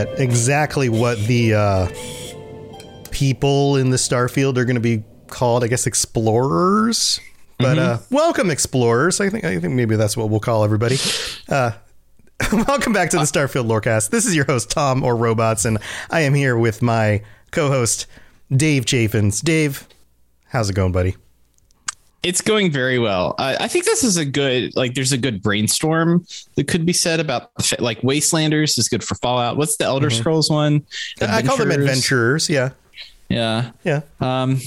Yet exactly what the uh, people in the Starfield are going to be called. I guess explorers. But uh, welcome, explorers. I think I think maybe that's what we'll call everybody. Uh, welcome back to the Starfield Lorecast. This is your host Tom or Robots, and I am here with my co-host Dave Chaffins. Dave, how's it going, buddy? It's going very well. I I think this is a good like. There's a good brainstorm that could be said about like Wastelanders is good for Fallout. What's the Elder Scrolls one? I call them Adventurers? Yeah, Yeah. yeah. Um,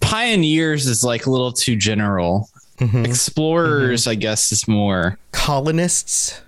pioneers is like a little too general. Mm-hmm. Explorers, I guess, is more. Colonists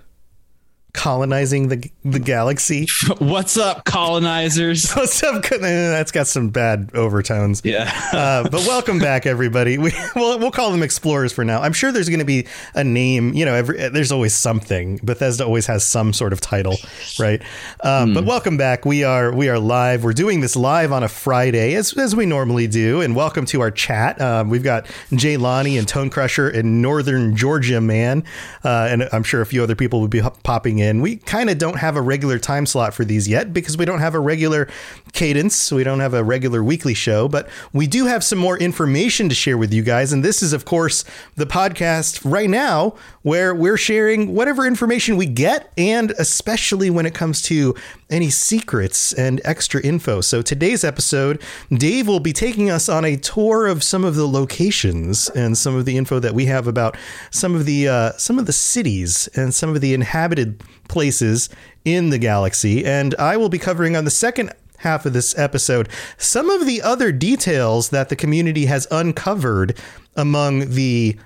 colonizing the the galaxy. What's up, colonizers? What's up? That's got some bad overtones. Yeah. Uh, but welcome back, everybody. We we'll, we'll call them explorers for now. I'm sure there's going to be a name. You know, every, there's always something. Bethesda always has some sort of title, right? Um, But welcome back. We are we are live. We're doing this live on a Friday, as as we normally do. And welcome to our chat. Um, we've got Jay Lonnie and Tone Crusher in Northern Georgia, man, uh, and I'm sure a few other people would be popping in. And we kind of don't have a regular time slot for these yet because we don't have a regular cadence. We don't have a regular weekly show, but we do have some more information to share with you guys. And this is, of course, the podcast right now where we're sharing whatever information we get, and especially when it comes to any secrets and extra info. So today's episode, Dave will be taking us on a tour of some of the locations and some of the info that we have about some of the uh, some of the cities and some of the inhabited places in the galaxy. And I will be covering on the second half of this episode some of the other details that the community has uncovered among the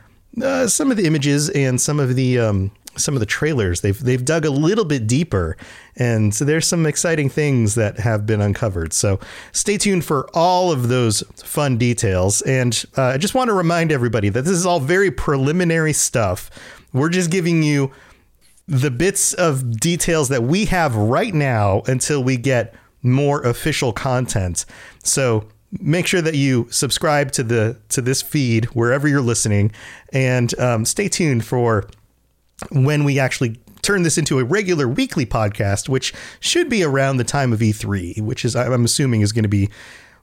uh, some of the images and some of the um, some of the trailers. They've they've dug a little bit deeper, and so there's some exciting things that have been uncovered. So stay tuned for all of those fun details. And uh, I just want to remind everybody that this is all very preliminary stuff. We're just giving you the bits of details that we have right now until we get more official content. So make sure that you subscribe to the to this feed wherever you're listening, and um, stay tuned for when we actually turn this into a regular weekly podcast, which should be around the time of E3, which is I'm assuming is going to be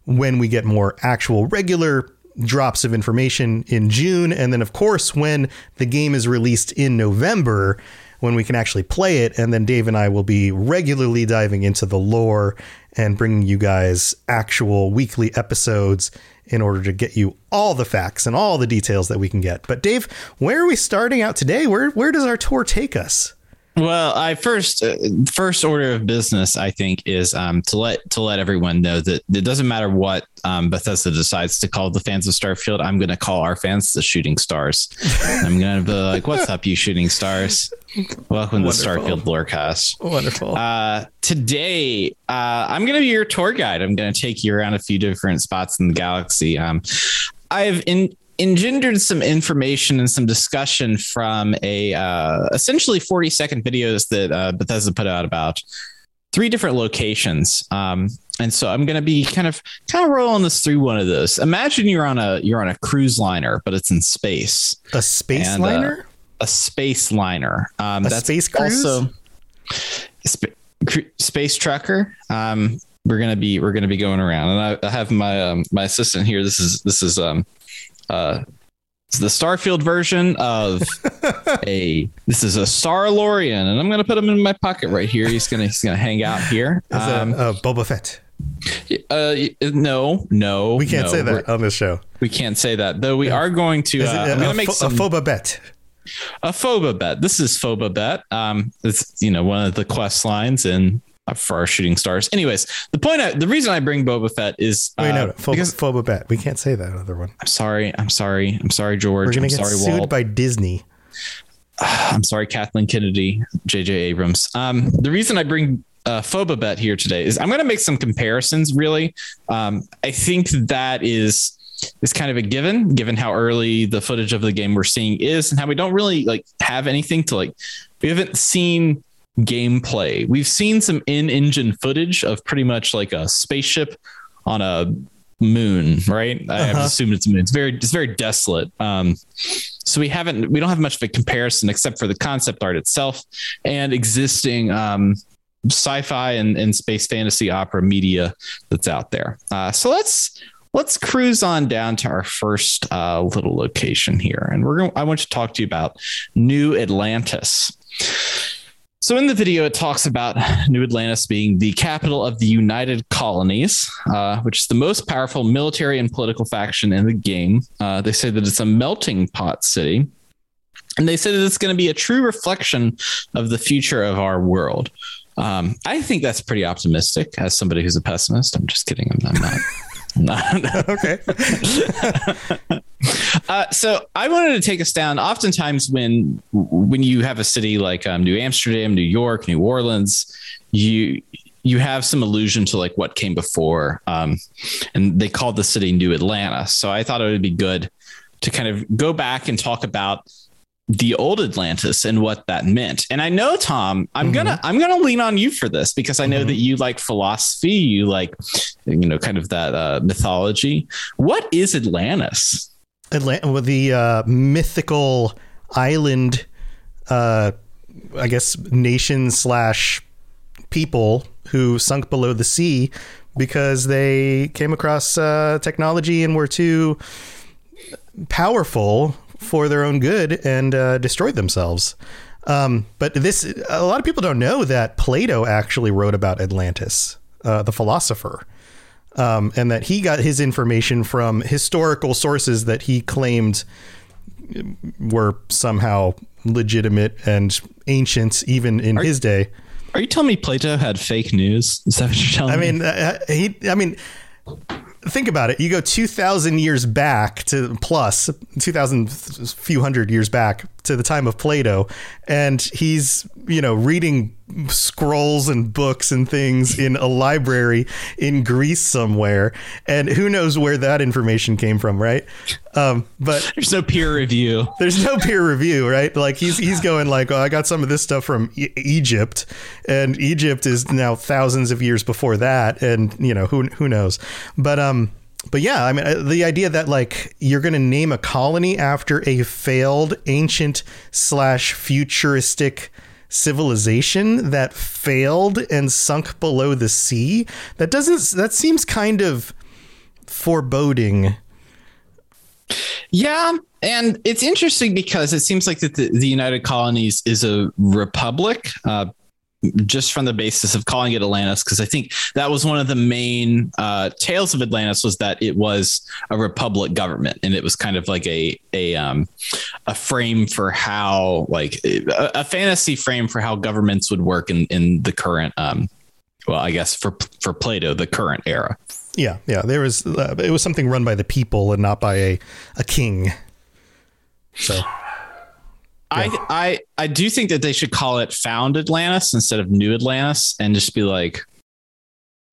when we get more actual regular drops of information in June, and then of course when the game is released in November when we can actually play it. And then Dave and I will be regularly diving into the lore and bringing you guys actual weekly episodes in order to get you all the facts and all the details that we can get. But Dave, where are we starting out today? Where where does our tour take us? Well, I first uh, first order of business, I think, is um, to let to let everyone know that it doesn't matter what um, Bethesda decides to call the fans of Starfield. I'm going to call our fans the Shooting Stars. I'm going to be like, "What's up, you Shooting Stars? Welcome Wonderful. to Starfield Lorecast." Wonderful. Uh, today, uh, I'm going to be your tour guide. I'm going to take you around a few different spots in the galaxy. Um, I've in, engendered some information and some discussion from a uh, essentially 40 second videos that uh, Bethesda put out about three different locations. Um, and so I'm going to be kind of kind of rolling this through one of those. Imagine you're on a you're on a cruise liner, but it's in space. a space and, uh, liner? A space liner. Um, A space cruise? Also, sp- cru- space trucker. Um, we're gonna be we're gonna be going around, and I, I have my um, my assistant here. This is this is um uh it's the Starfield version of a this is a Star Lorian, and I'm gonna put him in my pocket right here. He's gonna he's gonna hang out here. Um, uh, Boba Fett. uh, no, no, We can't no, say we're- that on this show. We can't say that, though. We are going to. Uh, I'm gonna a, make pho- some a Phoba Bet? a Phoba bet. This is Phoba bet. Um, it's you know one of the quest lines in for our shooting stars. Anyways, the point, I, the reason I bring Boba Fett is uh, Wait, no, no. Phoba, because Phoba Bet. We can't say that other one. I'm sorry, I'm sorry, I'm sorry, George. We're gonna I'm get sorry, sued Walt. by Disney. I'm sorry, Kathleen Kennedy, J.J. Abrams. Um, the reason I bring uh, Phoba bet here today is I'm going to make some comparisons. Really, um, I think that is is kind of a given, given how early the footage of the game we're seeing is, and how we don't really like have anything to like. We haven't seen gameplay. We've seen some in-engine footage of pretty much like a spaceship on a moon, right? I Uh-huh. assumed it's a moon. It's very it's very desolate. Um, so we haven't we don't have much of a comparison except for the concept art itself and existing um, sci-fi and, and space fantasy opera media that's out there. Uh, so let's let's cruise on down to our first uh, little location here, and we're going. I want to talk to you about New Atlantis. So in the video, it talks about New Atlantis being the capital of the United Colonies, uh, which is the most powerful military and political faction in the game. Uh, they say that it's a melting pot city. And they say that it's going to be a true reflection of the future of our world. Um, I think that's pretty optimistic as somebody who's a pessimist. I'm just kidding. I'm, I'm not. Okay. Uh, so I wanted to take us down. Oftentimes, when when you have a city like um, New Amsterdam, New York, New Orleans, you you have some allusion to like what came before, um, and they called the city New Atlanta. So I thought it would be good to kind of go back and talk about the old Atlantis and what that meant. And I know Tom, I'm gonna I'm gonna lean on you for this because I know that you like philosophy, you like you know kind of that uh, mythology. What is Atlantis? Atlanta, with the uh, mythical island, uh, I guess, nation slash people who sunk below the sea because they came across uh, technology and were too powerful for their own good and uh, destroyed themselves. Um, but this, a lot of people don't know that Plato actually wrote about Atlantis, uh, the philosopher um, and that he got his information from historical sources that he claimed were somehow legitimate and ancient, even in his day. Are you telling me Plato had fake news? Is that what you're telling I me? mean, uh, he. I mean, think about it. You go two thousand years back to plus two thousand few hundred years back to the time of Plato, and he's you know reading scrolls and books and things in a library in Greece somewhere, and who knows where that information came from, right? Um, but There's no peer review. there's no peer review, right? Like he's he's going like, oh, I got some of this stuff from e- Egypt, and Egypt is now thousands of years before that, and you know who who knows, but um. But yeah, I mean, uh, the idea that like you're going to name a colony after a failed ancient slash futuristic civilization that failed and sunk below the sea, that doesn't, that seems kind of foreboding. Yeah, and it's interesting because it seems like that the, the United Colonies is a republic, uh, just from the basis of calling it Atlantis, because I think that was one of the main uh, tales of Atlantis was that it was a republic government, and it was kind of like a a um, a frame for how like a, a fantasy frame for how governments would work in in the current um, well, I guess for for Plato, the current era. Yeah, yeah. There was uh, it was something run by the people and not by a a king. So. I, I I do think that they should call it Found Atlantis instead of New Atlantis and just be like,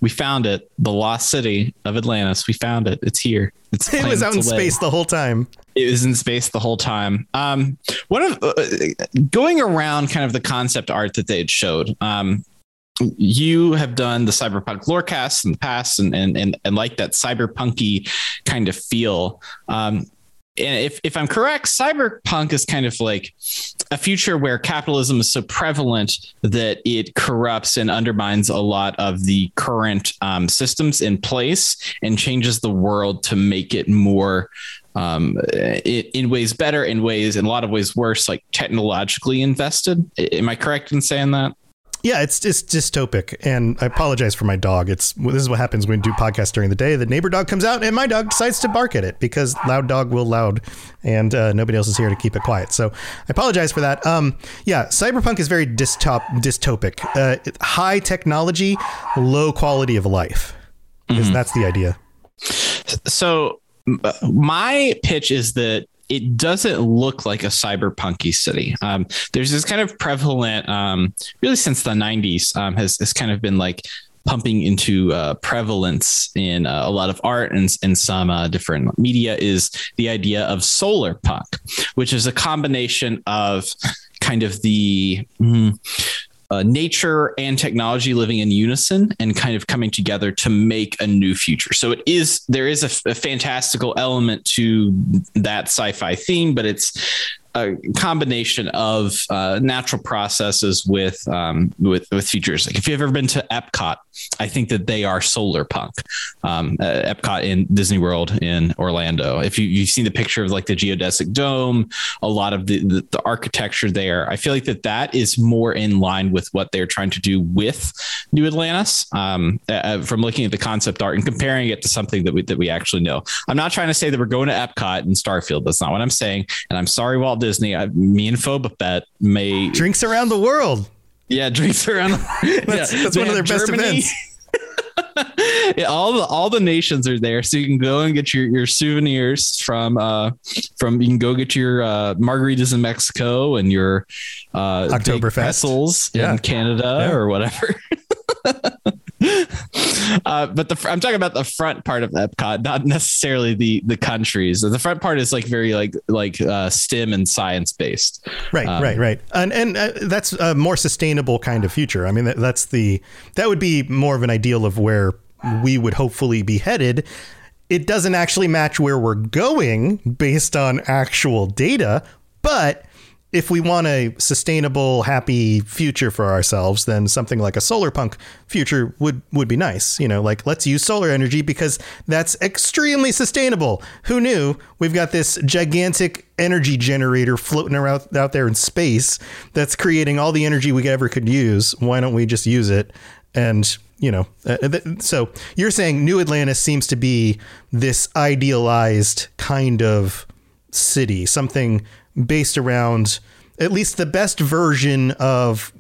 we found it, the lost city of Atlantis. We found it. It's here. It's it was out in away. space the whole time. It was in space the whole time. Um, one of uh, going around kind of the concept art that they had showed. Um, you have done the cyberpunk lorecast in the past and and and, and like that cyberpunky kind of feel. Um, if, if I'm correct, cyberpunk is kind of like a future where capitalism is so prevalent that it corrupts and undermines a lot of the current um, systems in place and changes the world to make it more um, in, in ways better, in ways, in a lot of ways worse, like technologically invested. Am I correct in saying that? Yeah, it's it's dystopic, and I apologize for my dog. It's this is what happens when we do podcasts during the day. The neighbor dog comes out, and my dog decides to bark at it because loud dog will loud, and uh, nobody else is here to keep it quiet. So I apologize for that. Um, yeah, cyberpunk is very dystop dystopic. Uh, high technology, low quality of life. Because mm-hmm. that's the idea. So my pitch is that it doesn't look like a cyberpunky city. Um, there's this kind of prevalent, um, really since the 90s, um, has, has kind of been like pumping into uh, prevalence in uh, a lot of art and, and some uh, different media is the idea of solar punk, which is a combination of kind of the mm, uh, nature and technology living in unison and kind of coming together to make a new future. So it is there is a, a fantastical element to that sci-fi theme, but it's a combination of uh, natural processes with um, with with features. Like if you've ever been to Epcot, I think that they are solar punk. Um, uh, Epcot in Disney World in Orlando. If you you've seen the picture of like the geodesic dome, a lot of the, the, the architecture there, I feel like that that is more in line with what they're trying to do with New Atlantis. Um, uh, from looking at the concept art and comparing it to something that we that we actually know. I'm not trying to say that we're going to Epcot and Starfield. That's not what I'm saying. And I'm sorry, Walt Disney. I, me and Phobabet may drinks around the world. Yeah, drinks around. that's, yeah, that's one of their best events. yeah, all the all the nations are there, so you can go and get your, your souvenirs from uh from you can go get your uh, margaritas in Mexico and your uh Oktoberfest yeah. in Canada yeah. or whatever. uh, but the I'm talking about the front part of Epcot, not necessarily the the countries. The front part is like very like like uh, STEM and science based. Right, um, right, right, and and uh, that's a more sustainable kind of future. I mean, that, that's the that would be more of an ideal of where we would hopefully be headed. It doesn't actually match where we're going based on actual data, but if we want a sustainable, happy future for ourselves, then something like a solar punk future would would be nice. You know, like let's use solar energy because that's extremely sustainable. Who knew? We've got this gigantic energy generator floating around out there in space that's creating all the energy we ever could use. Why don't we just use it? And you know, uh, th- so you're saying New Atlantis seems to be this idealized kind of city, something based around at least the best version of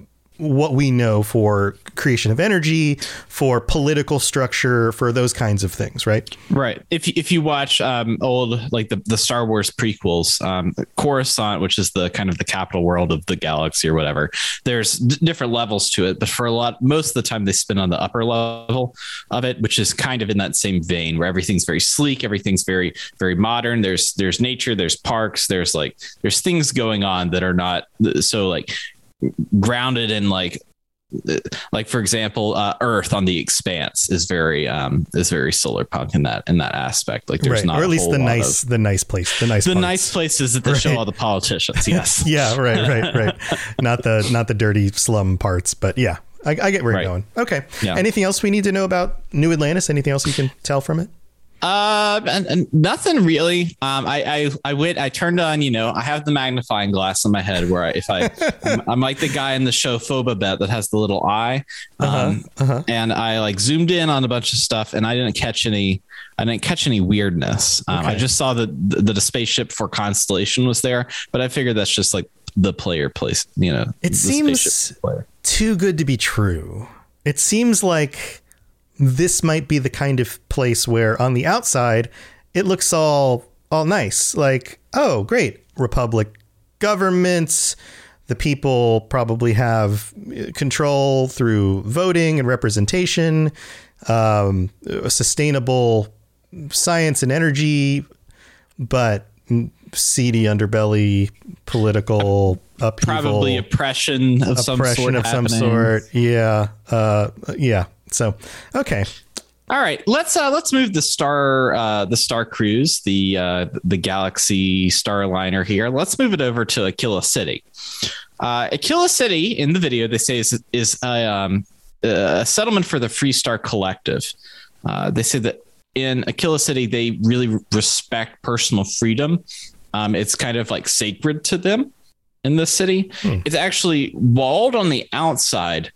what we know for creation of energy, for political structure, for those kinds of things, right? Right. If if you watch um, old like the, the Star Wars prequels, um, Coruscant, which is the kind of the capital world of the galaxy or whatever, there's d- different levels to it. But for a lot, most of the time, they spin on the upper level of it, which is kind of in that same vein where everything's very sleek, everything's very very modern. There's there's nature, there's parks, there's like there's things going on that are not so like grounded in like like for example uh, earth on the expanse is very um is very solar punk in that in that aspect like there's right. not or at least the nice of, the nice place the nice the parts. nice places that they right. show all the politicians yes yeah right right right not the not the dirty slum parts but yeah i, I get where right. you're going okay yeah. anything else we need to know about new atlantis anything else you can tell from it Uh, and, and nothing really. Um, I, I, I went, I turned on, you know, I have the magnifying glass in my head where I, if I, I'm, I'm like the guy in the show Phobabet that has the little eye. Um, uh-huh. and I like zoomed in on a bunch of stuff and I didn't catch any, I didn't catch any weirdness. Um, I just saw that the, that a spaceship for Constellation was there, but I figured that's just like the player place, you know, It seems too good to be true. It seems like this might be the kind of place where on the outside it looks all all nice. Like, oh, great. Republic governments, the people probably have uh, control through voting and representation, um, a sustainable science and energy, but seedy underbelly political upheaval Probably oppression of some sort of some sort. Yeah. Uh, yeah. So, okay. All right, let's uh let's move the star uh the Star Cruise, the uh the Galaxy Starliner here. Let's move it over to Akila City. Uh Akila City in the video they say is is a um a settlement for the Freestar Collective. Uh they say that in Akila City they really respect personal freedom. Um it's kind of like sacred to them in the city. It's actually walled on the outside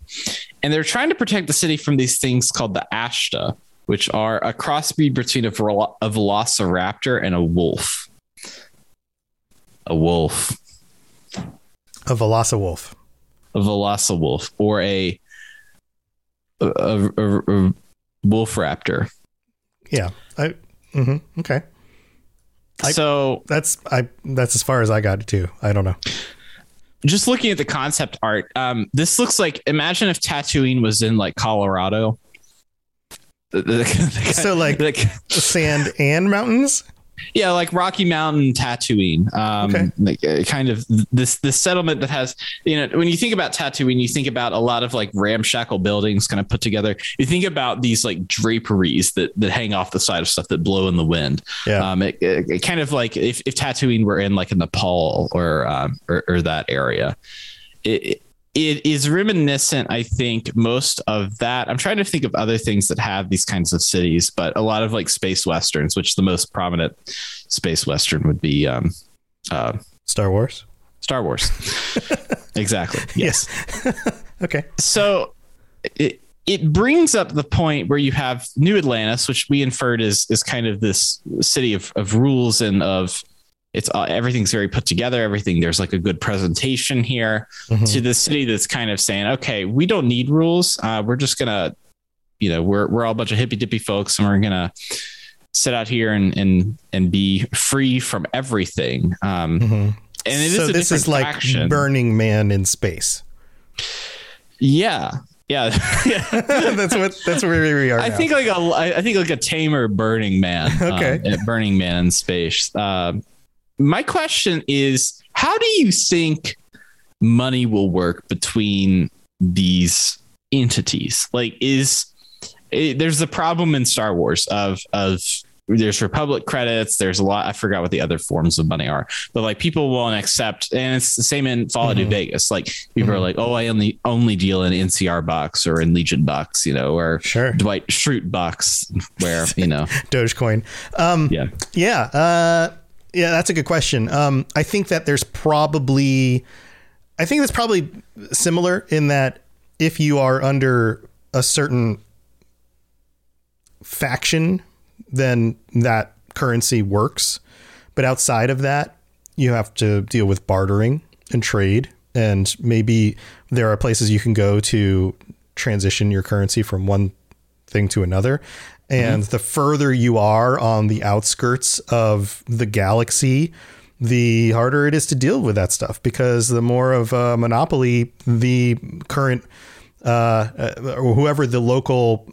and they're trying to protect the city from these things called the Ashta, which are a crossbreed between a, velo- a velociraptor and a wolf. A wolf, A Velociraptor. a velociraptor, or a a, a, a, wolf raptor. Yeah. I, hmm Okay. I- so That's I. That's as far as I got it too. I don't know. Just looking at the concept art, um, this looks like imagine if Tatooine was in like Colorado. The- the- the- So, like- the- Sand and mountains. Yeah, like Rocky Mountain Tatooine. Um, Okay. like uh, kind of this this settlement that has you know when you think about Tatooine, you think about a lot of like ramshackle buildings kind of put together. You think about these like draperies that that hang off the side of stuff that blow in the wind. Yeah. Um, it, it, it kind of like if if Tatooine were in like in Nepal or um, or, or that area. It, it is reminiscent, I think, most of that. I'm trying to think of other things that have these kinds of cities, but a lot of like space westerns, which the most prominent space western would be um, uh, Star Wars. Star Wars. exactly. Yes. Okay. So it it brings up the point where you have New Atlantis, which we inferred is is kind of this city of of rules and of it's uh, everything's very put together. Everything there's like a good presentation here Mhm. to the city that's kind of saying, okay, we don't need rules. Uh, we're just gonna, you know, we're we're all a bunch of hippy dippy folks, and we're gonna sit out here and and and be free from everything. Um, Mhm. and it is so a this is like faction. Burning Man in space. Yeah, yeah. that's what. That's where we are. I now. think like a I think like a tamer Burning Man. Okay. um, Burning Man in space. Um, my question is, how do you think money will work between these entities? Like, is it, there's a problem in Star Wars of of there's Republic credits. There's a lot. I forgot what the other forms of money are, but like people won't accept, and it's the same in Fallout New Mhm. Vegas. Like people are like, oh, I only only deal in NCR bucks or in Legion bucks, you know, or Sure. Dwight Schrute bucks, where you know, Dogecoin. Um, yeah, Yeah, uh, yeah, that's a good question. Um, I think that there's probably, I think that's probably similar in that if you are under a certain faction, then that currency works. But outside of that, you have to deal with bartering and trade, and maybe there are places you can go to transition your currency from one thing to another. And the further you are on the outskirts of the galaxy, the harder it is to deal with that stuff because the more of a monopoly the current uh, uh, or whoever the local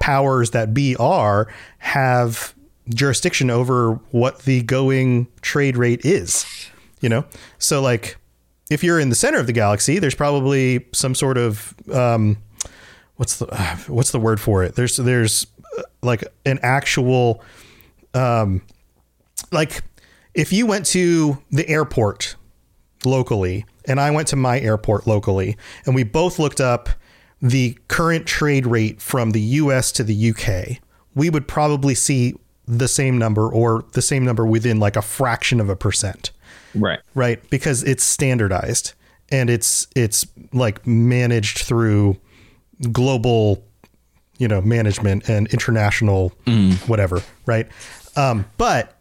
powers that be are have jurisdiction over what the going trade rate is you know? So like if you're in the center of the galaxy there's probably some sort of um, what's the uh, what's the word for it? There's there's uh, like an actual um like if you went to the airport locally and I went to my airport locally and we both looked up the current trade rate from the US to the UK we would probably see the same number or the same number within like a fraction of a percent Right. right because it's standardized and it's it's like managed through global you know management and international whatever right? Um, but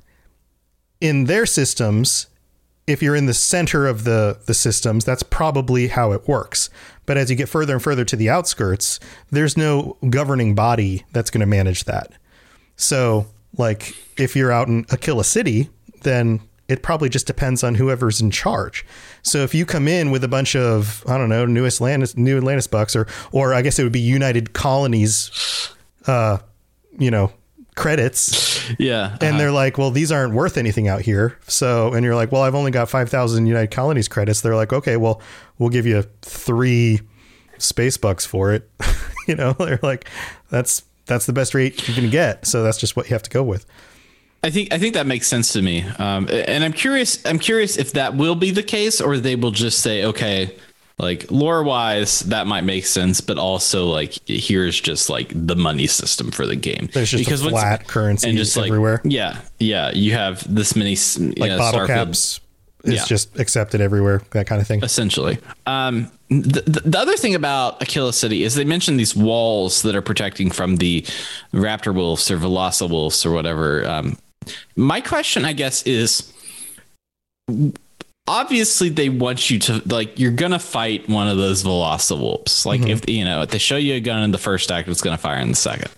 in their systems if you're in the center of the the systems that's probably how it works. But as you get further and further to the outskirts there's no governing body that's going to manage that. So, like, if you're out in Akila City, then it probably just depends on whoever's in charge. So, if you come in with a bunch of I don't know New Atlantis, New Atlantis bucks, or or I guess it would be United Colonies, uh, you know, credits, Yeah. and they're like, well, these aren't worth anything out here. So, and you're like, well, I've only got five thousand United Colonies credits. They're like, okay, well, we'll give you three space bucks for it. you know, they're like, that's that's the best rate you can get. So that's just what you have to go with. I think I think that makes sense to me. Um, and I'm curious. I'm curious if that will be the case, or they will just say, okay, like lore wise, that might make sense, but also like here's just like the money system for the game. There's just a flat currency and just like everywhere. yeah, yeah. You have this many s- you Like know, bottle Starfield- caps It's Yeah. just accepted everywhere, that kind of thing. essentially. Um, the, the, the other thing about Akila City is they mentioned these walls that are protecting from the raptor wolves or Velociraptors or whatever. Um, my question, I guess, is obviously they want you to like you're gonna fight one of those Velociraptors. Like mm-hmm. if you know if they show you a gun in the first act, it's gonna fire in the second.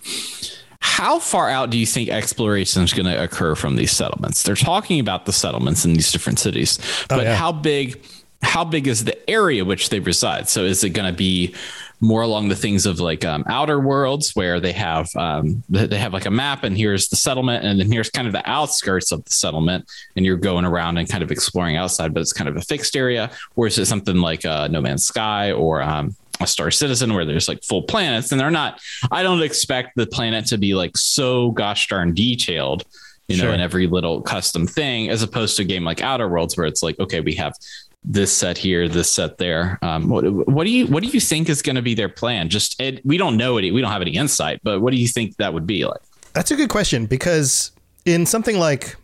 How far out do you think exploration is going to occur from these settlements? They're talking about the settlements in these different cities, oh, but yeah. how big? How big is the area which they reside? So is it going to be more along the things of like um, outer worlds where they have um, they have like a map and here's the settlement and then here's kind of the outskirts of the settlement and you're going around and kind of exploring outside, but it's kind of a fixed area, or is it something like uh, No Man's Sky or um, a Star Citizen where there's like full planets and they're not. I don't expect the planet to be like so gosh darn detailed, you know, Sure. in every little custom thing, as opposed to a game like Outer Worlds where it's like, okay, we have this set here, this set there. Um, what, what do you what do you think is going to be their plan? Just it, we don't know it. We don't have any insight, but what do you think that would be like? That's a good question because in something like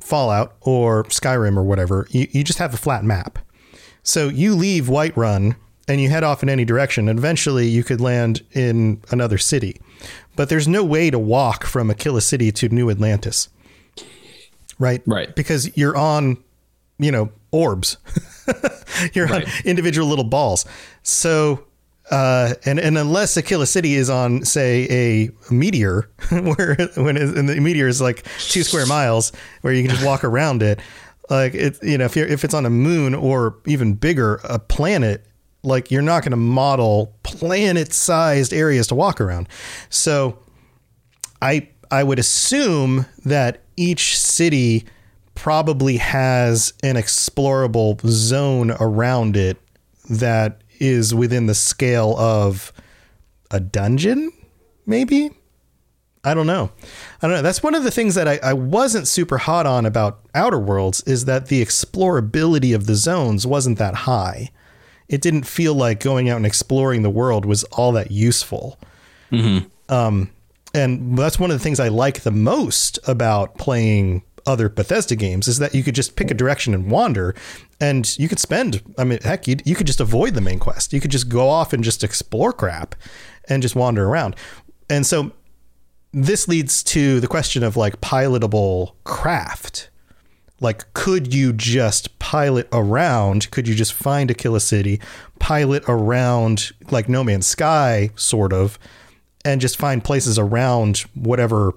Fallout or Skyrim or whatever, you, you just have a flat map. So you leave Whiterun and you head off in any direction, and eventually you could land in another city. But there's no way to walk from Akila City to New Atlantis. Right? Right. Because you're on, you know, orbs. you're on individual little balls. So uh, and and unless Akila City is on, say, a meteor, where when and the meteor is like two square miles, where you can just walk around it, like it, you know, if you're if it's on a moon or even bigger, a planet, like you're not going to model planet-sized areas to walk around. So, I I would assume that each city probably has an explorable zone around it that is within the scale of a dungeon, maybe. I don't know. I don't know. That's one of the things that I, I wasn't super hot on about Outer Worlds is that the explorability of the zones wasn't that high. It didn't feel like going out and exploring the world was all that useful. Um, and that's one of the things I like the most about playing other Bethesda games is that you could just pick a direction and wander, and you could spend. I mean, heck, you you could just avoid the main quest. You could just go off and just explore crap, and just wander around. And so, this leads to the question of like pilotable craft. Like, could you just pilot around? Could you just find a Akila City, pilot around like No Man's Sky, sort of, and just find places around whatever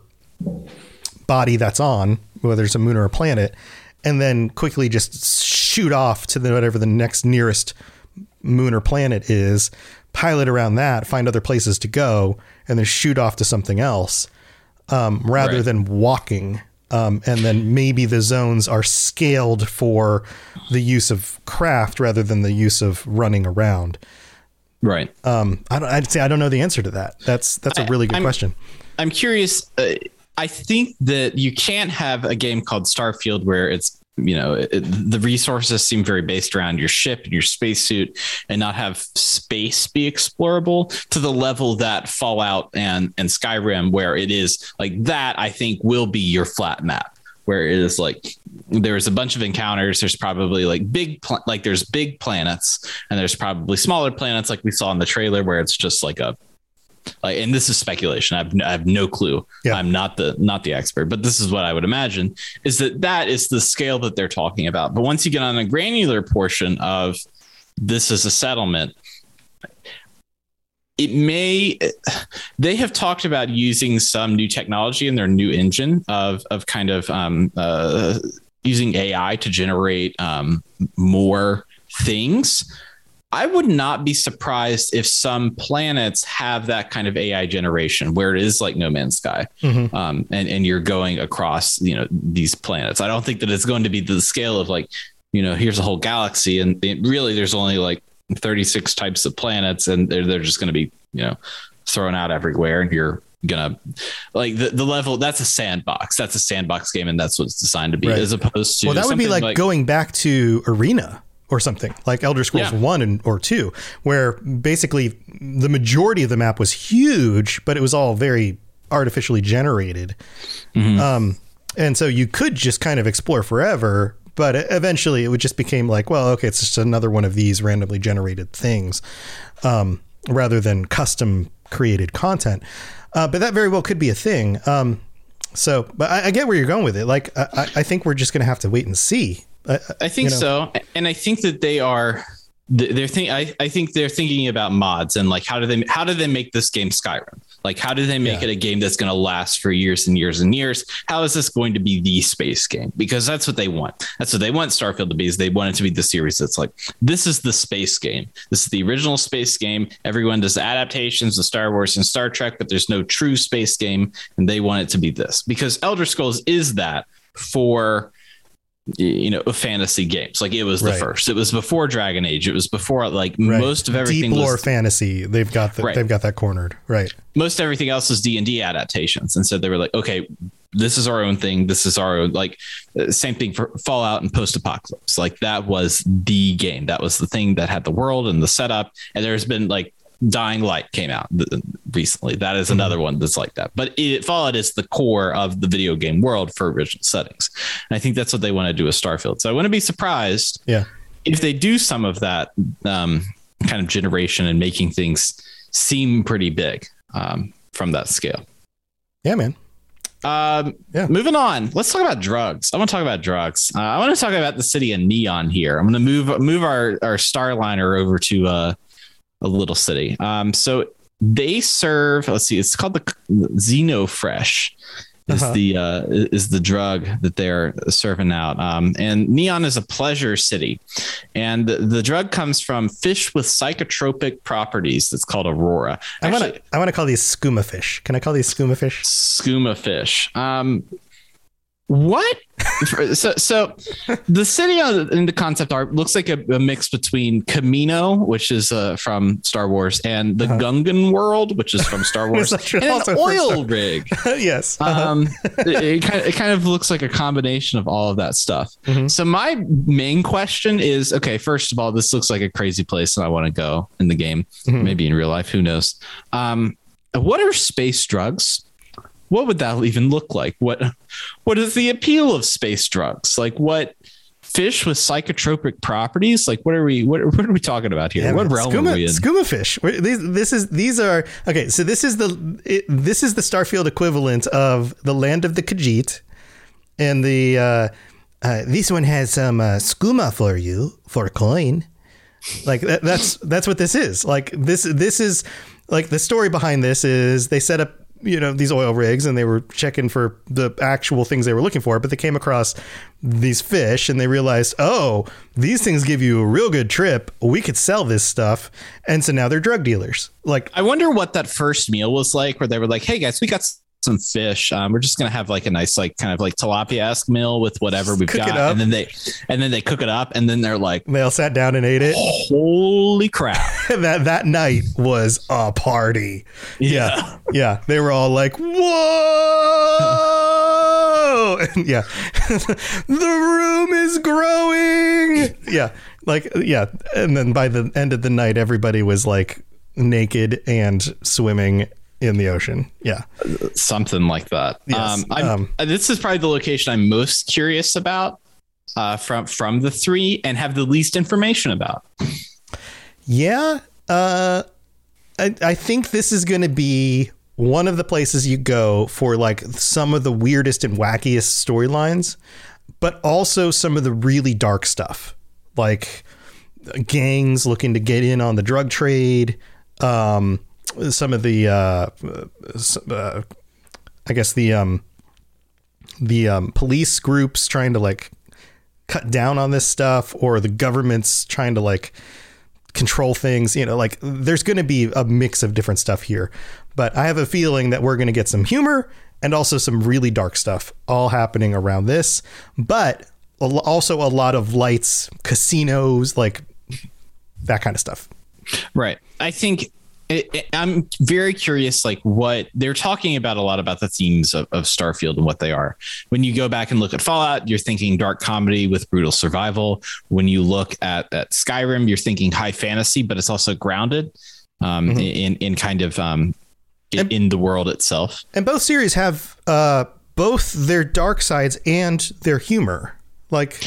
body that's on, whether it's a moon or a planet, and then quickly just shoot off to the, whatever the next nearest moon or planet is, pilot around that, find other places to go, and then shoot off to something else, um, rather Right. than walking. Um, and then maybe the zones are scaled for the use of craft rather than the use of running around. Right. Um, I don't. I'd say I don't know the answer to that. That's that's a really good I'm- question. I'm curious. Uh, I think that you can't have a game called Starfield where it's you know it, the resources seem very based around your ship and your spacesuit and not have space be explorable to the level that fallout and and skyrim where it is like that i think will be your flat map where it is like there's a bunch of encounters there's probably like big like there's big planets and there's probably smaller planets like we saw in the trailer where it's just like a like and this is speculation. I have, I have no clue. Yeah. i'm not the not the expert but this is what i would imagine is that that is the scale that they're talking about. But once you get on a granular portion of this is a settlement it may they have talked about using some new technology in their new engine of of kind of um, uh, using ai to generate um, more things I would not be surprised if some planets have that kind of AI generation where it is like No Man's Sky, Mhm. um, and and you're going across you know these planets. I don't think that it's going to be the scale of like you know here's a whole galaxy, and really there's only like 36 types of planets, and they're they're just going to be you know thrown out everywhere, and you're gonna like the, the level that's a sandbox that's a sandbox game and that's what it's designed to be Right. as opposed to Well, that would be something like, going back to Arena or something like Elder Scrolls Yeah. 1 and or 2 where basically the majority of the map was huge but it was all very artificially generated. Mm-hmm. Um and so you could just kind of explore forever but eventually it would just became like well okay it's just another one of these randomly generated things um rather than custom created content. Uh, but that very well could be a thing. Um so, but I, I get where you're going with it. Like, I, I- I think we're just going to have to wait and see. I, I think you know. so, and I think that they are. They're think. I, I think they're thinking about mods and like how do they how do they make this game Skyrim? Like how do they make Yeah. it a game that's going to last for years and years and years? How is this going to be the space game? Because that's what they want. That's what they want Starfield to be. Is they want it to be the series that's like this is the space game. This is the original space game. Everyone does adaptations of Star Wars and Star Trek, but there's no true space game, and they want it to be this because Elder Scrolls is that for you know fantasy games like it was the Right. first it was before dragon age it was before like Right. most of everything deep lore was, fantasy. They've got the, Right. they've got that cornered. Right. most everything else was d&d adaptations and so they were like okay this is our own thing this is our own like uh, same thing for fallout and post-apocalypse like that was the game that was the thing that had the world and the setup and there's been like dying light came out recently that is another one that's like that but it fallout is the core of the video game world for original settings and i think that's what they want to do with starfield so i wouldn't be surprised Yeah. if they do some of that um, kind of generation and making things seem pretty big um, from that scale. Yeah, man. Um, Yeah. Moving on, let's talk about drugs. I want to talk about drugs. Uh, I want to talk about the city of Neon here. I'm going to move move our our Starliner over to uh, a little city. Um, so they serve. Let's see, it's called the Xenofresh. Is Uh-huh. the uh, is the drug that they're serving out, um, and Neon is a pleasure city, and the, the drug comes from fish with psychotropic properties. That's called Aurora. I want to I want to call these skooma fish. Can I call these skooma fish? skooma fish. Um, what? so, so the city in the concept art looks like a, a mix between Kamino, which is uh, from Star Wars, and the Gungan world, which is from Star Wars, and an oil rig. yes. Uh-huh. Um, it, it, kind of, it kind of looks like a combination of all of that stuff. Mhm. So my main question is, okay, first of all, this looks like a crazy place, and I want to go in the game, Mhm. maybe in real life, who knows? Um, what are space drugs? What would that even look like? What what is the appeal of space drugs? Like what fish with psychotropic properties? Like what are we what, what are we talking about here? Yeah, what realm skooma, are we in? skooma fish. These, this is these are okay. So this is the it, this is the Starfield equivalent of the land of the Khajiit, and the uh, uh, this one has some uh, skooma for you for a coin. Like that, that's that's what this is. Like this this is like the story behind this is they set up you know these oil rigs and they were checking for the actual things they were looking for but they came across these fish and they realized oh these things give you a real good trip. We could sell this stuff. And so now they're drug dealers. Like I wonder what that first meal was like, where they were like, "Hey guys, we got some fish. Um, we're just gonna have like a nice, like kind of like tilapia-esque meal with whatever we've Cook got." And then they, and then they cook it up, and then they're like, they all sat down and ate it? "Holy crap!" that that night was a party. Yeah. Yeah. They were all like whoa. And yeah. The room is growing. Yeah, like yeah, and then by the end of the night, everybody was like naked and swimming in the ocean. Yeah, something like that. Yes, Um, um, uh, this is probably the location I'm most curious about uh, from from the three, and have the least information about. yeah. Uh, I, I think this is going to be one of the places you go for like some of the weirdest and wackiest storylines, but also some of the really dark stuff, like gangs looking to get in on the drug trade. Um, some of the, uh, uh, I guess the um, the um, police groups trying to like cut down on this stuff, or the government's trying to like control things. You know, like there's going to be a mix of different stuff here. But I have a feeling that we're going to get some humor and also some really dark stuff all happening around this. But also a lot of lights, casinos, like that kind of stuff. Right. I think it, it- I'm very curious, like what they're talking about a lot about the themes of, of Starfield and what they are. When you go back and look at Fallout, you're thinking dark comedy with brutal survival. When you look at, at Skyrim, you're thinking high fantasy, but it's also grounded um, in in kind of um, in, in the world itself. And both series have uh, both their dark sides and their humor. Like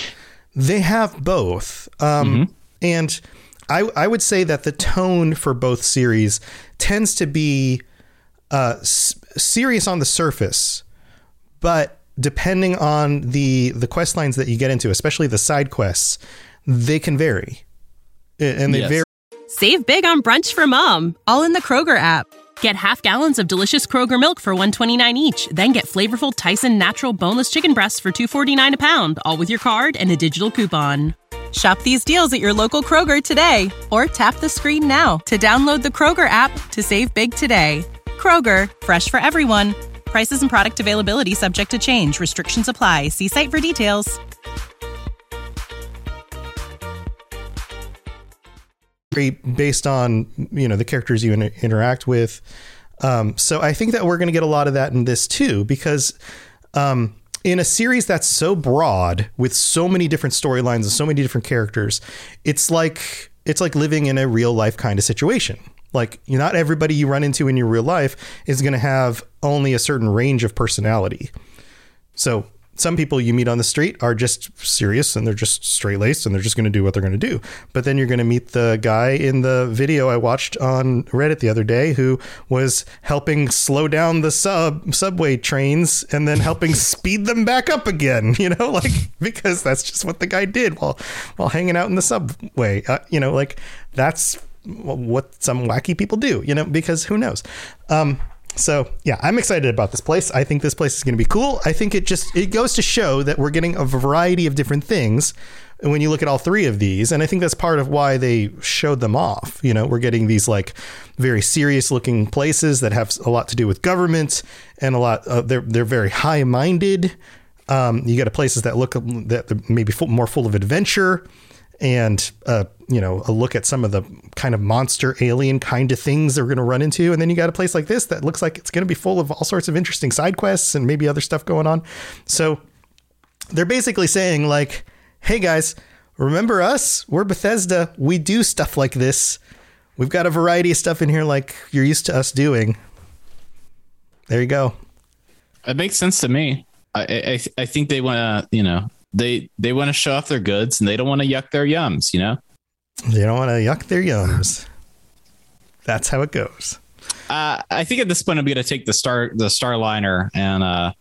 they have both. Um, And I, I would say that the tone for both series tends to be uh, s- serious on the surface, but depending on the the quest lines that you get into, especially the side quests, they can vary, and they Yes. vary. Save big on brunch for mom, all in the Kroger app. Get half gallons of delicious Kroger milk for 129 each, then get flavorful Tyson natural boneless chicken breasts for 249 a pound, all with your card and a digital coupon. Shop these deals at your local Kroger today or tap the screen now to download the Kroger app to save big today. Kroger, fresh for everyone. Prices and product availability subject to change. Restrictions apply. See site for details. based on you know the characters you inter- interact with. Um, so I think that we're going to get a lot of that in this too, because um, in a series that's so broad with so many different storylines and so many different characters, it's like it's like living in a real life kind of situation. Like not everybody you run into in your real life is going to have only a certain range of personality. So some people you meet on the street are just serious and they're just straight laced and they're just going to do what they're going to do. But then you're going to meet the guy in the video I watched on Reddit the other day who was helping slow down the sub subway trains and then helping speed them back up again. You know, like because that's just what the guy did while while hanging out in the subway. Uh, you know, like that's what some wacky people do. You know, because who knows. Um, so yeah, I'm excited about this place. I think this place is going to be cool. I think it just it goes to show that we're getting a variety of different things when you look at all three of these, and I think that's part of why they showed them off. You know, we're getting these like very serious looking places that have a lot to do with government and a lot. Uh, they're they're very high minded. Um, you get places that look that maybe full, more full of adventure and uh, you know a look at some of the kind of monster alien kind of things they're going to run into. And then you got a place like this that looks like it's going to be full of all sorts of interesting side quests and maybe other stuff going on. So they're basically saying like hey guys remember us? We're bethesda. We do stuff like this. We've got a variety of stuff in here like you're used to us doing. There you go. It makes sense to me. I I, I think they want to, you know, they they want to show off their goods and they don't want to yuck their yums, you know. they don't want to yuck their yums that's how it goes Uh, I think at this point I'm going to take the star the Starliner and uh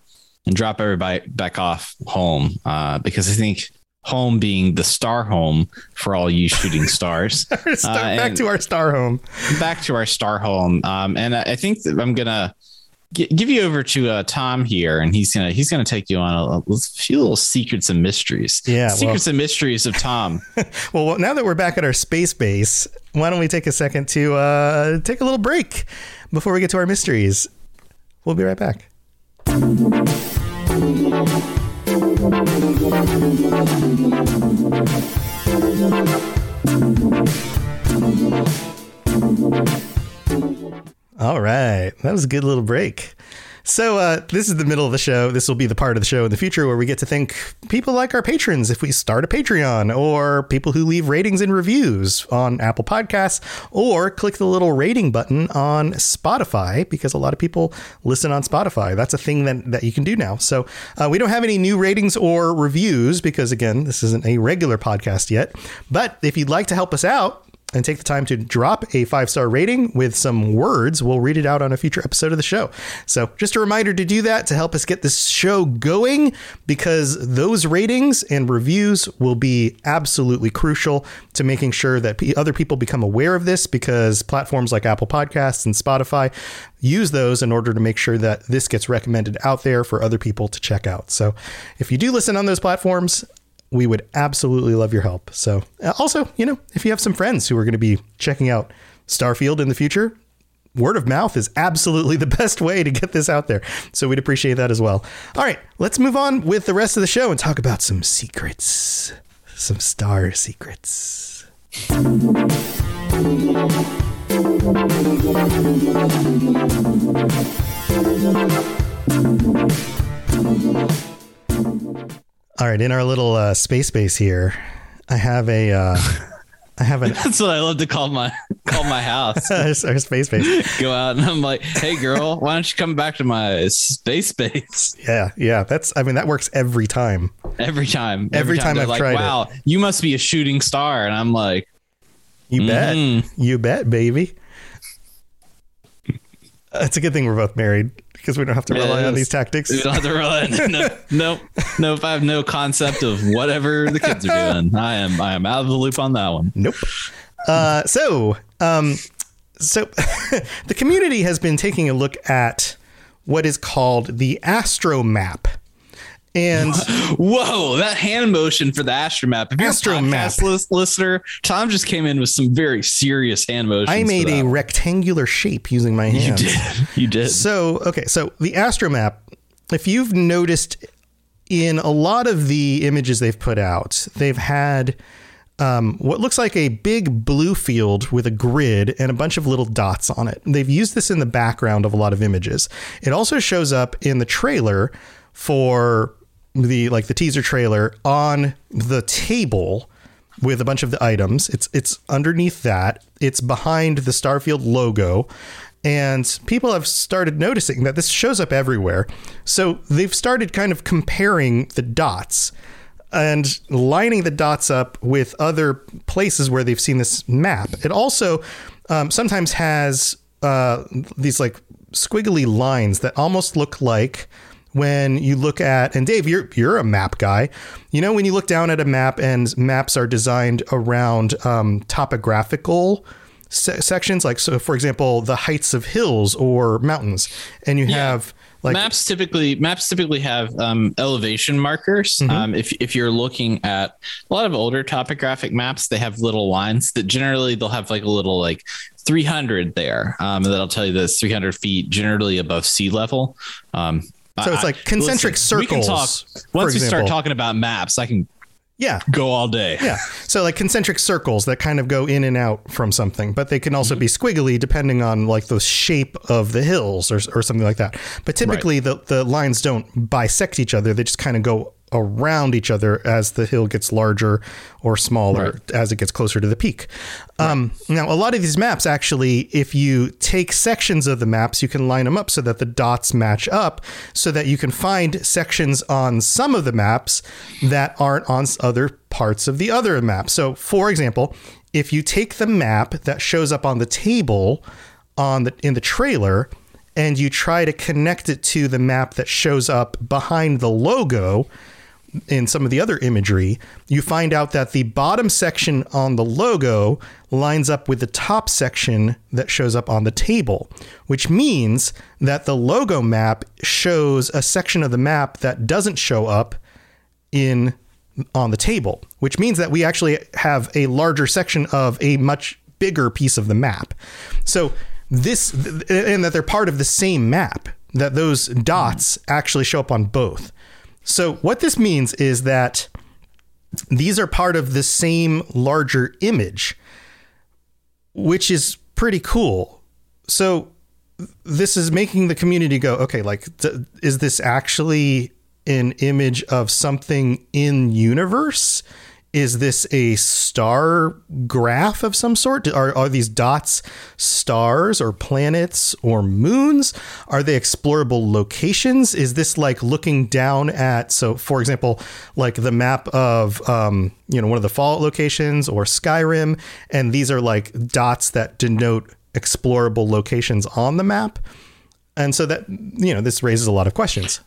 and drop everybody back off home uh, because I think home being the star home for all you shooting stars. Start Uh, back to our star home back to our star home. Um, and I I think that I'm gonna give you over to uh, Tom here, and he's gonna he's gonna take you on a, a few little secrets and mysteries. Yeah, well- secrets and mysteries of Tom. Well, now that we're back at our space base, why don't we take a second to uh, take a little break before we get to our mysteries? We'll be right back. All right. That was a good little break. So uh, this is the middle of the show. This will be the part of the show in the future where we get to thank people like our patrons if we start a Patreon, or people who leave ratings and reviews on Apple Podcasts, or click the little rating button on Spotify because a lot of people listen on Spotify. That's a thing that that you can do now. So uh, we don't have any new ratings or reviews because again, this isn't a regular podcast yet. But if you'd like to help us out and take the time to drop a five star rating with some words, we'll read it out on a future episode of the show. So, just a reminder to do that to help us get this show going because those ratings and reviews will be absolutely crucial to making sure that other people become aware of this because platforms like Apple Podcasts and Spotify use those in order to make sure that this gets recommended out there for other people to check out. So, if you do listen on those platforms, we would absolutely love your help. So, uh, also, you know, if you have some friends who are going to be checking out Starfield in the future, word of mouth is absolutely the best way to get this out there. So, we'd appreciate that as well. All right, let's move on with the rest of the show and talk about some secrets, some star secrets. All right, in our little uh, space base here, I have a. Uh, I have an. That's what I love to call my call my house. our space base. Go out and I'm like, hey girl, why don't you come back to my space base? Yeah, yeah. That's. I mean, that works every time. Every time. Every, time, they're I've like, tried it. wow, you must be a shooting star, and I'm like, You bet. Mhm. You bet, baby. It's a good thing we're both married because we don't have to rely on these tactics. we don't have to rely. No, no, no. If I have no concept of whatever the kids are doing, I am I am out of the loop on that one. Nope. Uh, so, um, so the community has been taking a look at what is called the Astro Map, and Whoa, that hand motion for the astromap. If you're Astromap. a listener, Tom just came in with some very serious hand motions. I made a rectangular shape using my hand. You did. You did. So, okay, so the astromap, if you've noticed in a lot of the images they've put out, they've had um, what looks like a big blue field with a grid and a bunch of little dots on it. They've used this in the background of a lot of images. It also shows up in the trailer for the like the teaser trailer on the table with a bunch of the items. It's it's underneath that. It's behind the Starfield logo. And people have started noticing that this shows up everywhere. So they've started kind of comparing the dots and lining the dots up with other places where they've seen this map. It also um, sometimes has uh, these like squiggly lines that almost look like when you look at and Dave, you're you're a map guy. You know when you look down at a map and maps are designed around um, topographical se- sections, like so, for example, the heights of hills or mountains, and you have like maps typically maps typically have um, elevation markers. Mm-hmm. Um, if if you're looking at a lot of older topographic maps, they have little lines that generally they'll have like a little like 300 there, um, and that'll tell you that it's 300 feet generally above sea level. So it's like concentric We can talk circles, once we start talking about maps. I can yeah, go all day. Yeah. So like concentric circles that kind of go in and out from something, but they can also mm-hmm. be squiggly depending on like the shape of the hills or, or something like that. But typically the, the lines don't bisect each other. They just kind of go around each other as the hill gets larger or smaller Right. as it gets closer to the peak. Um, now, a lot of these maps actually, if you take sections of the maps, you can line them up so that the dots match up so that you can find sections on some of the maps that aren't on other parts of the other map. So, for example, if you take the map that shows up on the table on the in the trailer and you try to connect it to the map that shows up behind the logo, in some of the other imagery, you find out that the bottom section on the logo lines up with the top section that shows up on the table, which means that the logo map shows a section of the map that doesn't show up in on the table, which means that we actually have a larger section of a much bigger piece of the map. So this and that they're part of the same map, that those dots actually show up on both. So what this means is that these are part of the same larger image, which is pretty cool. So this is making the community go, okay, like, is this actually an image of something in universe? Is this a star graph of some sort? Are, are these dots stars or planets or moons? Are they explorable locations? Is this like looking down at, so for example, like the map of, um, you know, one of the Fallout locations or Skyrim, and these are like dots that denote explorable locations on the map? And so that, you know, this raises a lot of questions.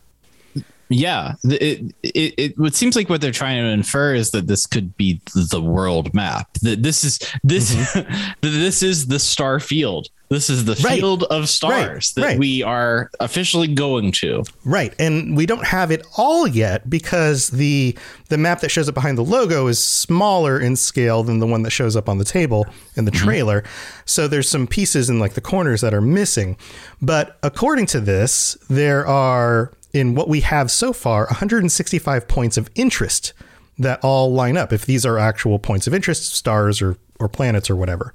Yeah, it, it it it seems like what they're trying to infer is that this could be the world map. That this is this mm-hmm. this is the star field. This is the right. field of stars right. that right. we are officially going to. Right, and we don't have it all yet because the the map that shows up behind the logo is smaller in scale than the one that shows up on the table in the mm-hmm. trailer. Mm-hmm. So there's some pieces in like the corners that are missing. But according to this, there are in what we have so far 165 points of interest that all line up if these are actual points of interest stars or or planets or whatever.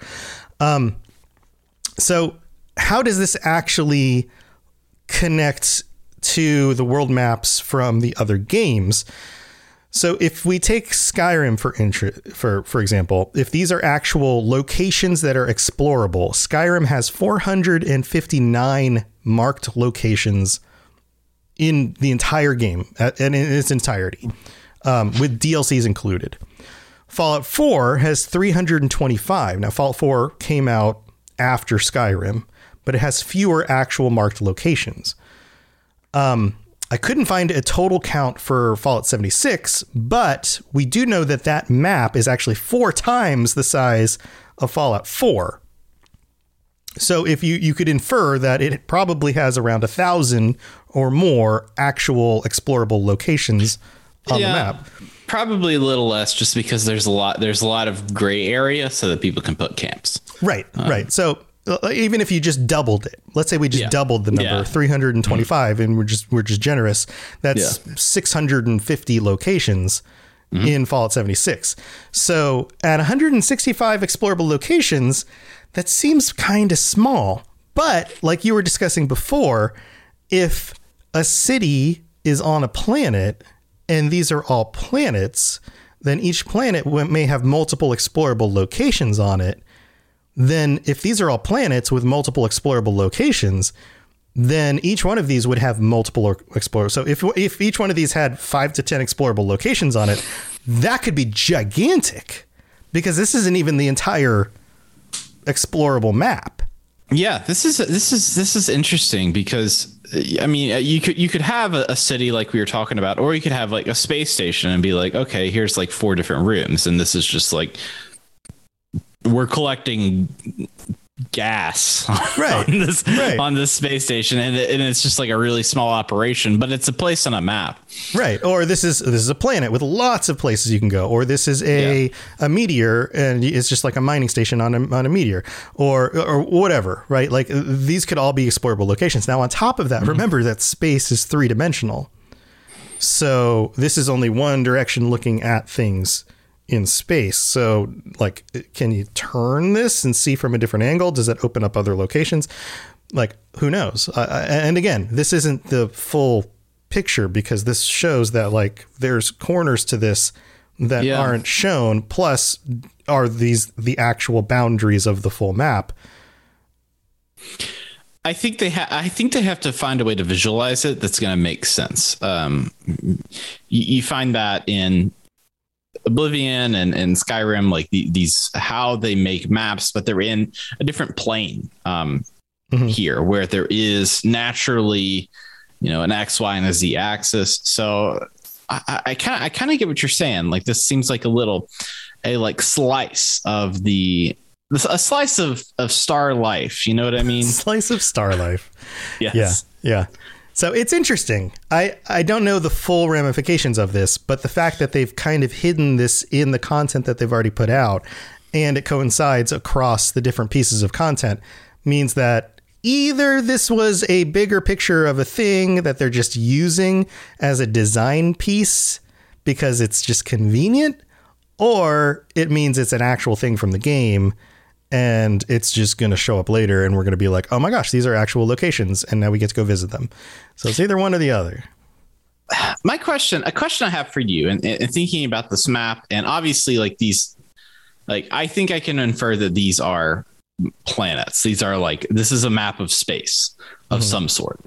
Um, so how does this actually connect to the world maps from the other games? So if we take Skyrim for for for example, if these are actual locations that are explorable, Skyrim has 459 marked locations in the entire game and in its entirety, um, with DLCs included. Fallout 4 has 325. Now, Fallout 4 came out after Skyrim, but it has fewer actual marked locations. Um, I couldn't find a total count for Fallout 76, but we do know that that map is actually four times the size of Fallout 4. So if you you could infer that it probably has around a thousand or more actual explorable locations on yeah, the map. Probably a little less, just because there's a lot there's a lot of gray area, so that people can put camps. Right, um, right. So uh, even if you just doubled it, let's say we just yeah. doubled the number, yeah. 325, mm-hmm. and we're just we're just generous. That's 650 locations. Mm-hmm. In Fallout 76. So at 165 explorable locations, that seems kind of small. But like you were discussing before, if a city is on a planet and these are all planets, then each planet may have multiple explorable locations on it. Then, if these are all planets with multiple explorable locations, then each one of these would have multiple explorers. So if if each one of these had five to ten explorable locations on it, that could be gigantic, because this isn't even the entire explorable map. Yeah, this is this is this is interesting because I mean uh, you could you could have a, a, city like we were talking about, or you could have like a space station and be like, okay, here's like four different rooms, and this is just like we're collecting gas right. on this right. on this space station and, and it's just like a really small operation but it's a place on a map right or this is this is a planet with lots of places you can go or this is a yeah. a meteor and it's just like a mining station on a, on a meteor or or whatever right like these could all be explorable locations now on top of that mm-hmm. remember that space is three dimensional so this is only one direction looking at things in space. So, like, can you turn this and see from a different angle? Does that open up other locations? Like, who knows? Uh, and again, this isn't the full picture because this shows that like there's corners to this that yeah. aren't shown. Plus, are these the actual boundaries of the full map? I think they ha- I think they have to find a way to visualize it that's going to make sense. Um, you, you, find that in Oblivion and, and Skyrim, like the, these how they make maps, but they're in a different plane um, mm-hmm. here, where there is naturally, you know, an X, Y, and a Z axis. So I kind of I kind of get what you're saying. Like this seems like a little a like slice of the a slice of of star life. You know what I mean? Slice of star life. yes. Yeah. Yeah. So it's interesting. I, I don't know the full ramifications of this, but the fact that they've kind of hidden this in the content that they've already put out and it coincides across the different pieces of content means that either this was a bigger picture of a thing that they're just using as a design piece because it's just convenient, or it means it's an actual thing from the game and it's just going to show up later and we're going to be like oh my gosh these are actual locations and now we get to go visit them so it's either one or the other my question a question i have for you and, and thinking about this map and obviously like these like i think i can infer that these are planets these are like this is a map of space of Mm-hmm. some sort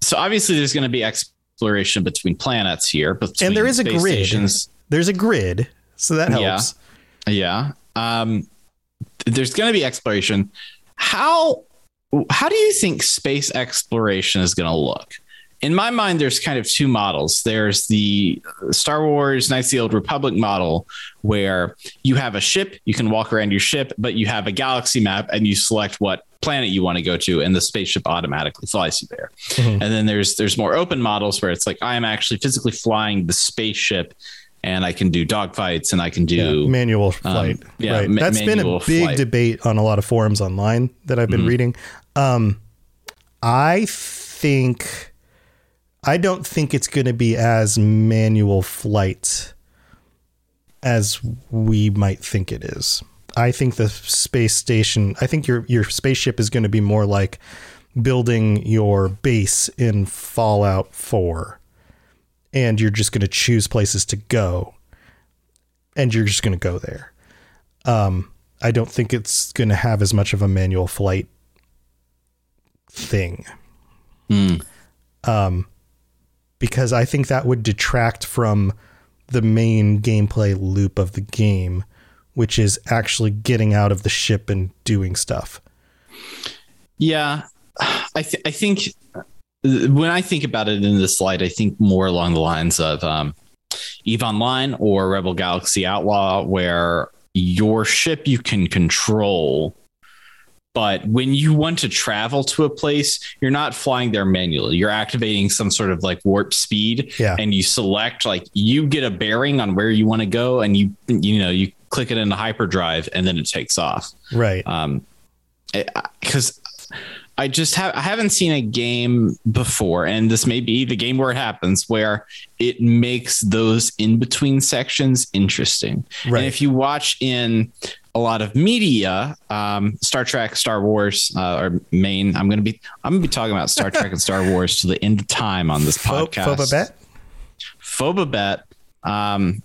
so obviously there's going to be exploration between planets here but and there is a grid stations. there's a grid so that Yeah. helps Yeah. Um, there's going to be exploration. How how do you think space exploration is going to look? In my mind, there's kind of two models. There's the Star Wars Knights of the Old Republic model, where you have a ship, you can walk around your ship, but you have a galaxy map and you select what planet you want to go to, and the spaceship automatically flies you there. Mhm. And then there's there's more open models where it's like I am actually physically flying the spaceship, and I can do dogfights and I can do Yeah, manual flight. yeah, right. ma- That's been a big flight. debate on a lot of forums online that I've been Mm-hmm. reading. Um, I think I don't think it's going to be as manual flight as we might think it is. I think the space station. I think your your spaceship is going to be more like building your base in Fallout Four, and you're just going to choose places to go and you're just going to go there. Um, I don't think it's going to have as much of a manual flight thing. Hmm. Um, because I think that would detract from the main gameplay loop of the game, which is actually getting out of the ship and doing stuff. Yeah, I th- I think when I think about it in this light, I think more along the lines of um, Eve Online or Rebel Galaxy Outlaw, where your ship you can control. But when you want to travel to a place, you're not flying there manually. You're activating some sort of like warp speed, Yeah. and you select like you get a bearing on where you want to go, and you you know you click it into hyperdrive, and then it takes off Right. um because I just have I haven't seen a game before, and this may be the game where it happens, where it makes those in between sections interesting. Right. And if you watch in a lot of media, um, Star Trek, Star Wars, uh, or main, I'm gonna be I'm gonna be talking about Star Trek and Star Wars to the end of time on this podcast. Phoba Bet? Phobabet, um,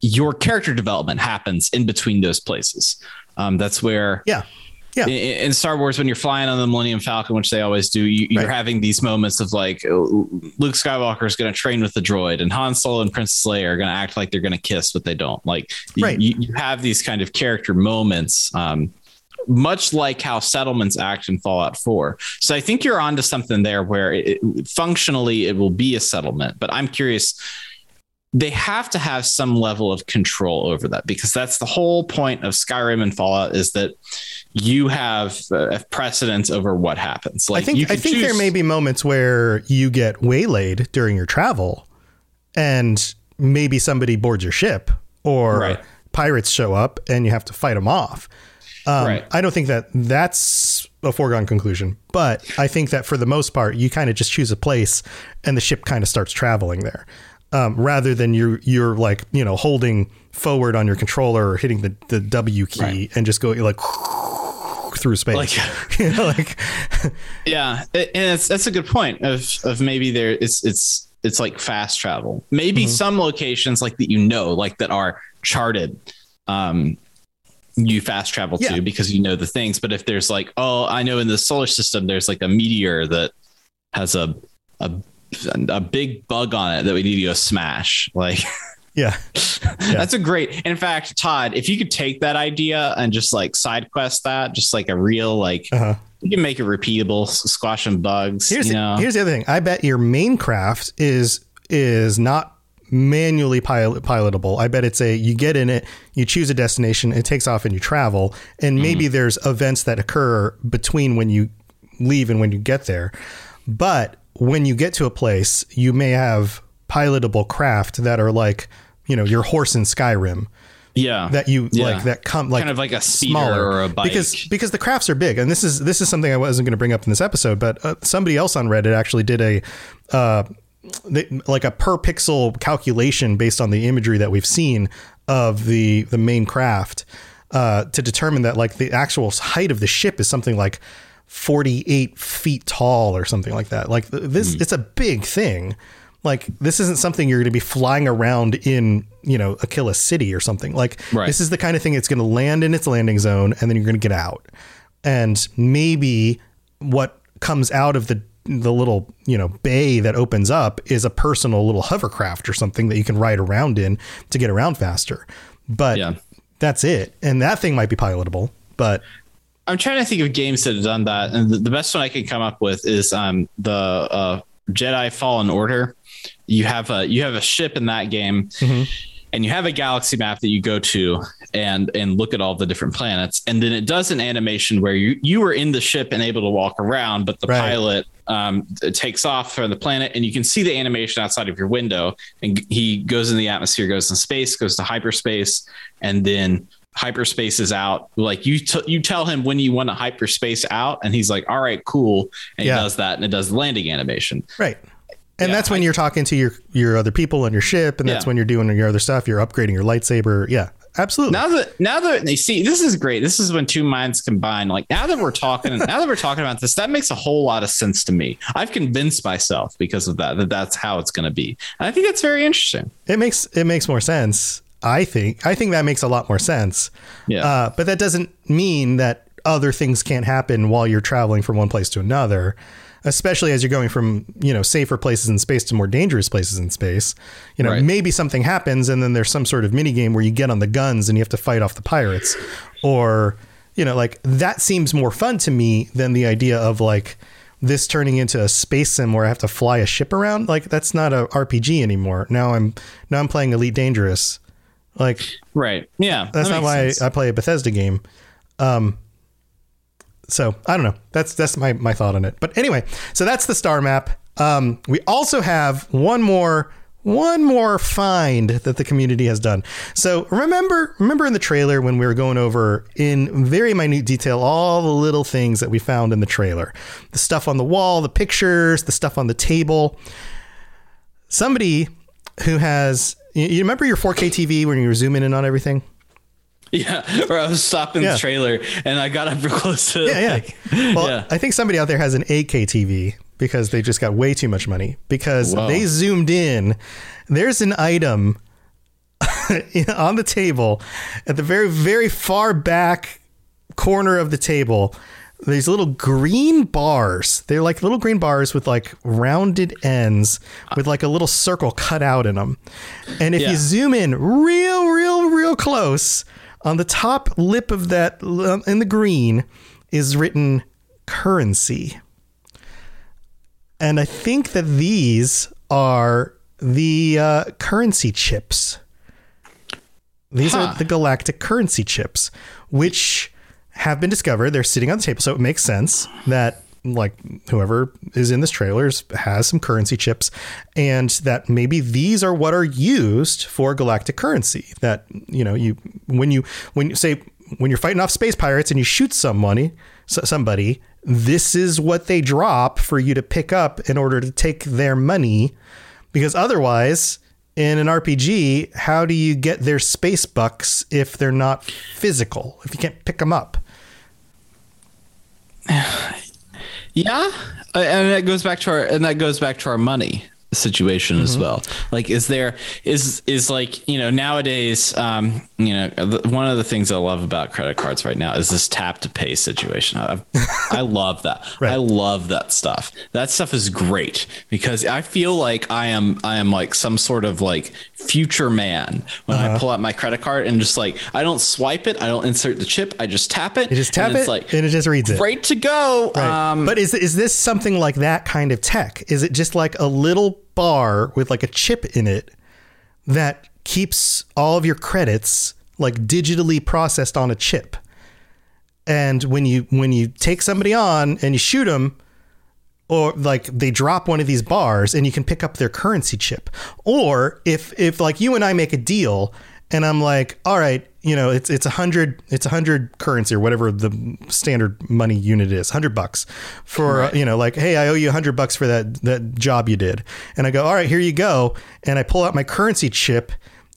your character development happens in between those places. Um, that's where Yeah. Yeah. in, in Star Wars, when you're flying on the Millennium Falcon, which they always do, you, you're Right. having these moments of like Luke Skywalker is going to train with the droid, and Han Solo and Princess Leia are going to act like they're going to kiss, but they don't. Like you, Right. you, you have these kind of character moments. Um, much like how settlements act in Fallout 4. So I think you're onto something there where it- functionally it will be a settlement, but I'm curious they have to have some level of control over that because that's the whole point of Skyrim and Fallout is that you have uh, precedence over what happens. Like I think I think there may be moments where you get waylaid during your travel, and maybe somebody boards your ship, or Right. pirates show up and you have to fight them off. Um, Right. I don't think that that's a foregone conclusion, but I think that for the most part, you kind of just choose a place and the ship kind of starts traveling there, um, rather than you're you're like you know holding forward on your controller or hitting the, the W key Right. and just go like through space, Like- You know, like Yeah, and it's that's a good point of of maybe there it's it's it's like fast travel. Maybe Mm-hmm. some locations like that you know like that are charted. Um you fast travel Yeah. to because you know the things. But if there's like, oh, I know in the solar system there's like a meteor that has a a a big bug on it that we need to go smash. Like yeah. that's a great. In fact, Todd, if you could take that idea and just like side quest that, just like a real like Uh-huh. you can make it repeatable, s- squashing bugs. Here's you the, here's the other thing. I bet your main craft is is not manually pilot pilotable. I bet it's a you get in it, you choose a destination, it takes off, and you travel. And maybe there's events that occur between when you leave and when you get there. But when you get to a place, you may have pilotable craft that are like you know your horse in Skyrim yeah, that you Yeah. like that come like kind of like a speeder or a bike. because because the crafts are big and this is this is something I wasn't going to bring up in this episode but uh, somebody else on Reddit actually did a uh, they, like a per pixel calculation based on the imagery that we've seen of the the main craft uh, to determine that like the actual height of the ship is something like 48 feet tall or something like that. Like th- this, it's a big thing. Like this isn't something you're going to be flying around in, you know, Akila City or something. Like Right. this is the kind of thing that's going to land in its landing zone and then you're going to get out. And maybe what comes out of the the little, you know, bay that opens up is a personal little hovercraft or something that you can ride around in to get around faster. But Yeah. that's it. And that thing might be pilotable, but I'm trying to think of games that have done that, and the, the best one I can come up with is um, the uh, Jedi Fallen Order. You have a you have a ship in that game, and you have a galaxy map that you go to and and look at all the different planets, and then it does an animation where you you are in the ship and able to walk around, but the Right. pilot um, takes off from the planet, and you can see the animation outside of your window, and he goes in the atmosphere, goes in space, goes to hyperspace, and then hyperspace is out like you t- you tell him when you want to hyperspace out and he's like all right cool and Yeah. he does that and it does the landing animation Right. And Yeah, that's when I- you're talking to your your other people on your ship, and that's Yeah. when you're doing your other stuff. You're upgrading your lightsaber. Yeah, absolutely. now that now that they see this is great this is when two minds combine like now that we're talking now that we're talking about this that makes a whole lot of sense to me i've convinced myself because of that that that's how it's going to be and i think that's very interesting it makes it makes more sense. I think. I think that makes a lot more sense. yeah Uh, but that doesn't mean that other things can't happen while you're traveling from one place to another. Especially as you're going from you know safer places in space to more dangerous places in space, you know Right. maybe something happens and then there's some sort of mini game where you get on the guns and you have to fight off the pirates, or you know like that seems more fun to me than the idea of like this turning into a space sim where I have to fly a ship around. Like that's not a RPG anymore. Now I'm now I'm playing Elite Dangerous. Like right yeah that's that not why sense. I play a Bethesda game. Um, so I don't know. That's that's my my thought on it. But anyway, so that's the star map. Um, we also have one more one more find that the community has done. So remember remember in the trailer when we were going over in very minute detail all the little things that we found in the trailer, the stuff on the wall, the pictures, the stuff on the table. Somebody who has you you remember your 4K TV when you were zooming in on everything? yeah or i was stopping Yeah. the trailer and i got up real close to Yeah, yeah. like, Well, yeah. I think somebody out there has an 8K TV because they just got way too much money because Whoa. they zoomed in. There's an item on the table at the very, very far back corner of the table. These little green bars. They're like little green bars with like rounded ends with like a little circle cut out in them. And if Yeah. you zoom in real, real, real close, on the top lip of that in the green is written currency. And I think that these are the uh, currency chips. These Huh. are the galactic currency chips, which have been discovered. They're sitting on the table, so it makes sense that like whoever is in this trailers has some currency chips and that maybe these are what are used for galactic currency. That you know you when you when you say when you're fighting off space pirates and you shoot somebody so- somebody this is what they drop for you to pick up in order to take their money because otherwise in an RPG how do you get their space bucks if they're not physical if you can't pick them up Yeah, and that goes back to our and that goes back to our money situation as well. Like, is there is is like you know nowadays, um, you know, the, one of the things I love about credit cards right now is this tap to pay situation. I, I love that. Right. I love that stuff. That stuff is great because I feel like I am I am like some sort of like future man when I pull out my credit card and just like I don't swipe it, I don't insert the chip, I just tap it. you just tap and it it's like and it just reads it great to go. Right. Um, but is is this something like that kind of tech? Is it just like a little bar with like a chip in it that keeps all of your credits like digitally processed on a chip? And when you when you take somebody on and you shoot them, or like they drop one of these bars and you can pick up their currency chip. Or if if like you and I make a deal and I'm like, all right, you know, it's it's a hundred it's a hundred currency or whatever the standard money unit is, hundred bucks for uh, you know, like, hey, I owe you a hundred bucks for that that job you did, and I go, all right, here you go, and I pull out my currency chip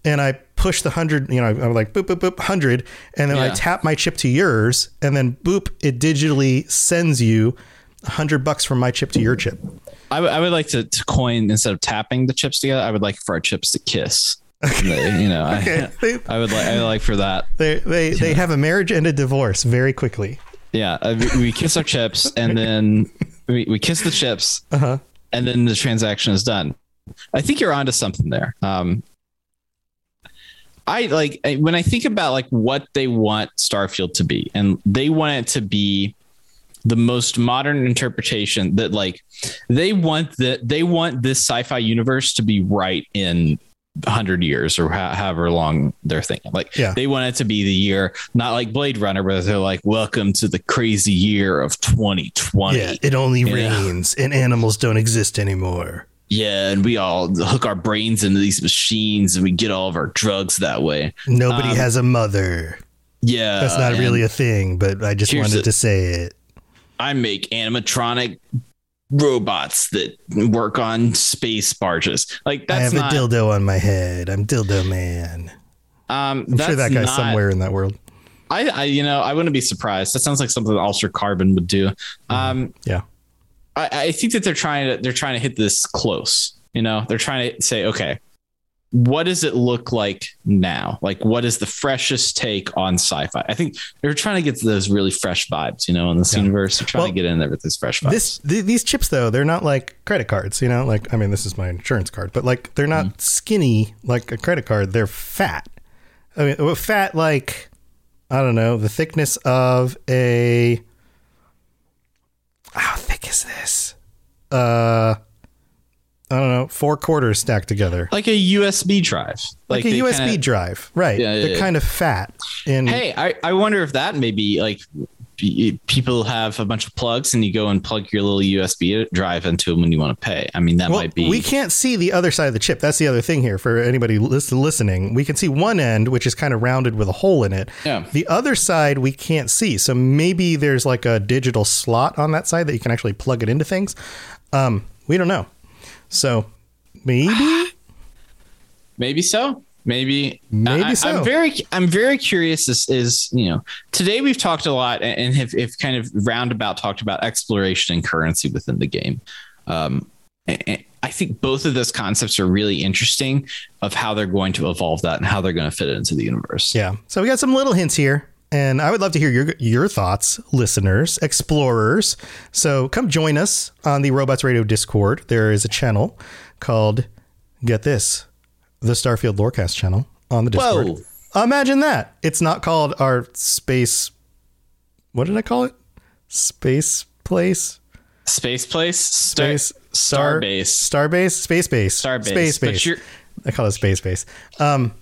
and I push the hundred, you know, I'm like boop boop boop hundred, and then I tap my chip to yours, and then boop, it digitally sends you a hundred bucks from my chip to your chip. I would- would like to, to coin instead of tapping the chips together. I would like for our chips to kiss. They- you know, Okay. I, I would like I would like for that. They they they have a marriage and a divorce very quickly. Yeah, uh, we, kiss our chips and then we, we kiss the chips, Uh-huh. and then the transaction is done. I think you're onto something there. Um, I like I- when I think about like what they want Starfield to be, and they want it to be the most modern interpretation that like they want that they want this sci-fi universe to be right in 100 years or ho- however long they're thinking like Yeah. they want it to be the year not like blade runner where they're like welcome to the crazy year of 2020 Yeah, it only Yeah. rains and animals don't exist anymore. Yeah, and we all hook our brains into these machines and we get all of our drugs that way. Nobody Um, has a mother. Yeah. That's not really a thing, but I just wanted the- to say it. I make animatronic robots that work on space barges. Like I that's have not a dildo on my head. I'm dildo man. um I'm sure that guy's not, somewhere in that world. I, I you know, I wouldn't be surprised. That sounds like something that Altered Carbon would do. Um Yeah. I, I think that they're trying to they're trying to hit this close. You know, they're trying to say, okay, what does it look like now? Like, what is the freshest take on sci-fi? I think they're trying to get to those really fresh vibes. You know, in this Yeah. universe, they're trying Well, to get in there with this fresh vibes. This th- these chips though, they're not like credit cards, you know? Like I mean, this is my insurance card, but like they're not Mm-hmm. skinny like a credit card. They're fat. I mean, well, fat like I don't know, the thickness of a how thick is this? Uh I don't know, four quarters stacked together. like a USB drive, Like, a USB kinda- drive, right? Yeah, yeah, they're yeah. kind of fat. And Hey, I, I wonder if that maybe like people have a bunch of plugs and you go and plug your little USB drive into them when you want to pay. I mean, that Well, might be. we can't see the other side of the chip. That's the other thing here for anybody listening. We can see one end, which is kind of rounded with a hole in it. Yeah. The other side we can't see. So maybe there's like a digital slot on that side that you can actually plug it into things. Um, we don't know. So maybe Maybe so. Maybe Maybe I, so. I'm very I'm very curious. Is, is you know today we've talked a lot and have, have kind of roundabout talked about exploration and currency within the game. Um, I think both of those concepts are really interesting of how they're going to evolve that and how they're going to fit into the universe. Yeah. So we got some little hints here. And I would love to hear your your thoughts, listeners, explorers. So come join us on the Robots Radio Discord. There is a channel called Get This, the Starfield Lorecast channel on the Discord. Whoa. Imagine that. It's not called our space what did I call it? Space place? Space place, Star, Space star Starbase, Starbase? Space base. Starbase. Space base. I call it space base. Um,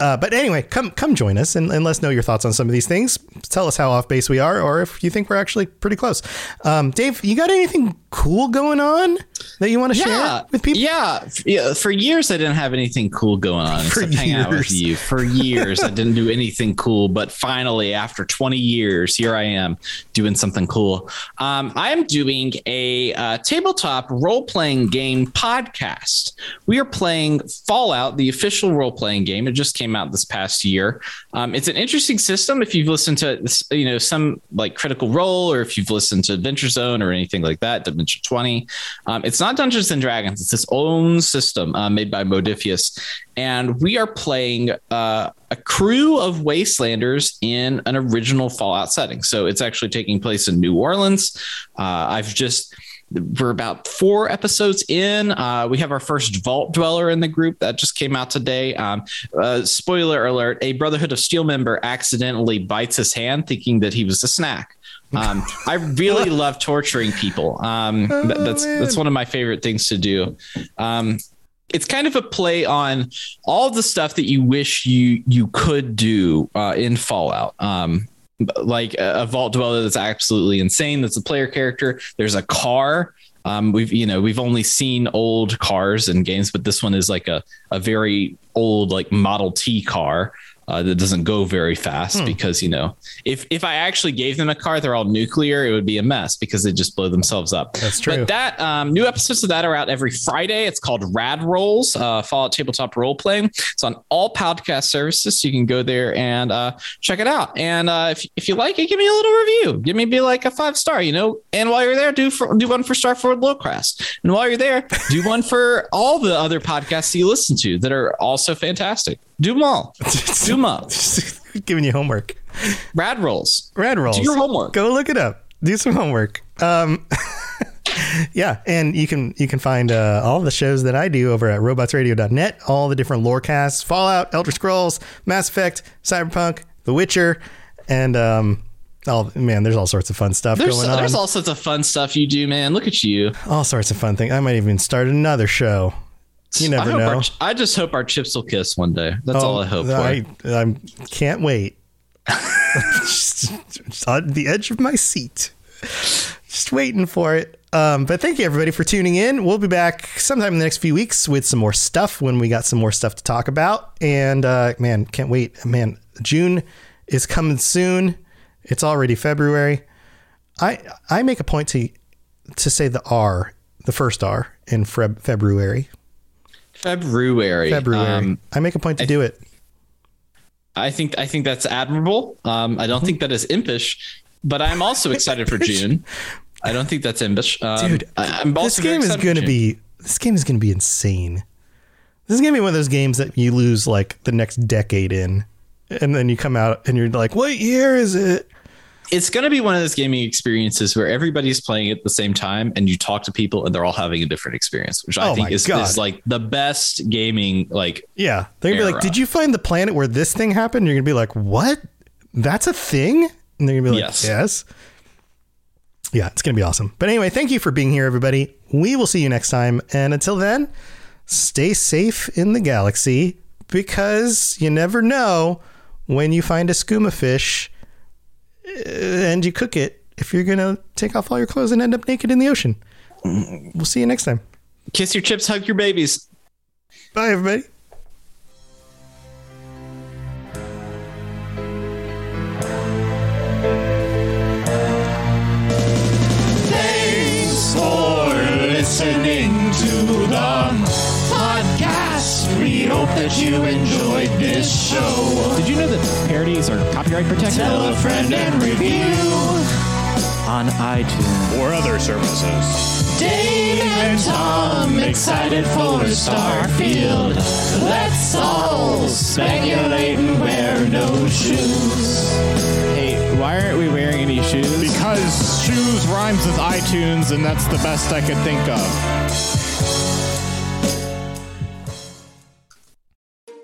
uh, but anyway, come come join us and, and let us know your thoughts on some of these things. Tell us how off base we are, or if you think we're actually pretty close. Um, Dave, you got anything cool going on that you want to share with people? Yeah, yeah. For years, I didn't have anything cool going on For except hang out with years. you. For years, I didn't do anything cool. But finally, after 20 years, here I am doing something cool. Um, I am doing a uh, tabletop role playing game podcast. We are playing Fallout, the official role playing game. It just came out this past year. Um, it's an interesting system. If you've listened to you know some like Critical Role, or if you've listened to Adventure Zone or anything like that, Adventure 20. Um, it's not Dungeons and Dragons. It's its own system uh, made by Modiphius, and we are playing uh, a crew of wastelanders in an original Fallout setting. So it's actually taking place in New Orleans. Uh, I've just we're about four episodes in. Uh, we have our first Vault Dweller in the group that just came out today. Um, uh, spoiler alert: a Brotherhood of Steel member accidentally bites his hand, thinking that he was a snack. Um, I really love torturing people. Um, that- that's man. that's one of my favorite things to do. Um, it's kind of a play on all the stuff that you wish you you could do uh, in Fallout. Um, like a, a vault dweller that's absolutely insane. That's a player character. There's a car. Um, we've you know we've only seen old cars in games, but this one is like a a very old like Model T car. Uh, that doesn't go very fast Hmm. because you know if if I actually gave them a car, they're all nuclear, it would be a mess because they just blow themselves up. That's true. But that um, new episodes of that are out every Friday. It's called Rad Rolls, uh, Fallout Tabletop Role Playing. It's on all podcast services. So you can go there and uh, check it out. And uh, if, if you like it, give me a little review. Give me be like a five star, you know. And while you're there, do for, do one for Starfield Lorecast. And while you're there, do one for all the other podcasts you listen to that are also fantastic. Do them all. Do them up. Giving you homework. Rad Rolls. Rad rolls. Do your homework. Go look it up. Do some homework. Um, yeah, and you can you can find uh, all the shows that I do over at robotsradio.net. All the different lore casts: Fallout, Elder Scrolls, Mass Effect, Cyberpunk, The Witcher, and um, all man, there's all sorts of fun stuff There's, going on. there's all sorts of fun stuff you do, man. Look at you. all sorts of fun things. I might even start another show. You never I know. Our, I just hope our chips will kiss one day. That's all I hope for. Oh, I, I can't wait. just, just on the edge of my seat, just waiting for it. Um, but thank you everybody for tuning in. We'll be back sometime in the next few weeks with some more stuff when we got some more stuff to talk about. And uh, man, can't wait. Man, June is coming soon. It's already February. I I make a point to to say the R, the first R in Feb- February. February. February. Um, I make a point to do it. I think I think that's admirable. Um, I don't think that is impish, but I'm also excited for June. I don't think that's impish, um, Dude, I, this game is going to be this game is going to be insane. This is going to be one of those games that you lose like the next decade in, and then you come out and you're like, "What year is it?" It's going to be one of those gaming experiences where everybody's playing at the same time, and you talk to people, and they're all having a different experience, which I Oh think is, is like the best gaming. Like, Yeah, they're gonna be like, "Did you find the planet where this thing happened?" You're gonna be like, "What? That's a thing?" And they're gonna be like, Yes. "Yes." Yeah, it's gonna be awesome. But anyway, thank you for being here, everybody. We will see you next time, and until then, stay safe in the galaxy because you never know when you find a skooma fish Eh, and you cook it if you're gonna take off all your clothes and end up naked in the ocean. We'll see you next time. kiss your chips, hug your babies. Bye, everybody. Hope that you enjoyed this show. Did you know that parodies are copyright protected Tell a friend and review. on iTunes? Or other services. Dave and Tom excited for Starfield. Let's all speculate and wear no shoes. Hey, why aren't we wearing any shoes? Because shoes rhymes with iTunes, and that's the best I could think of.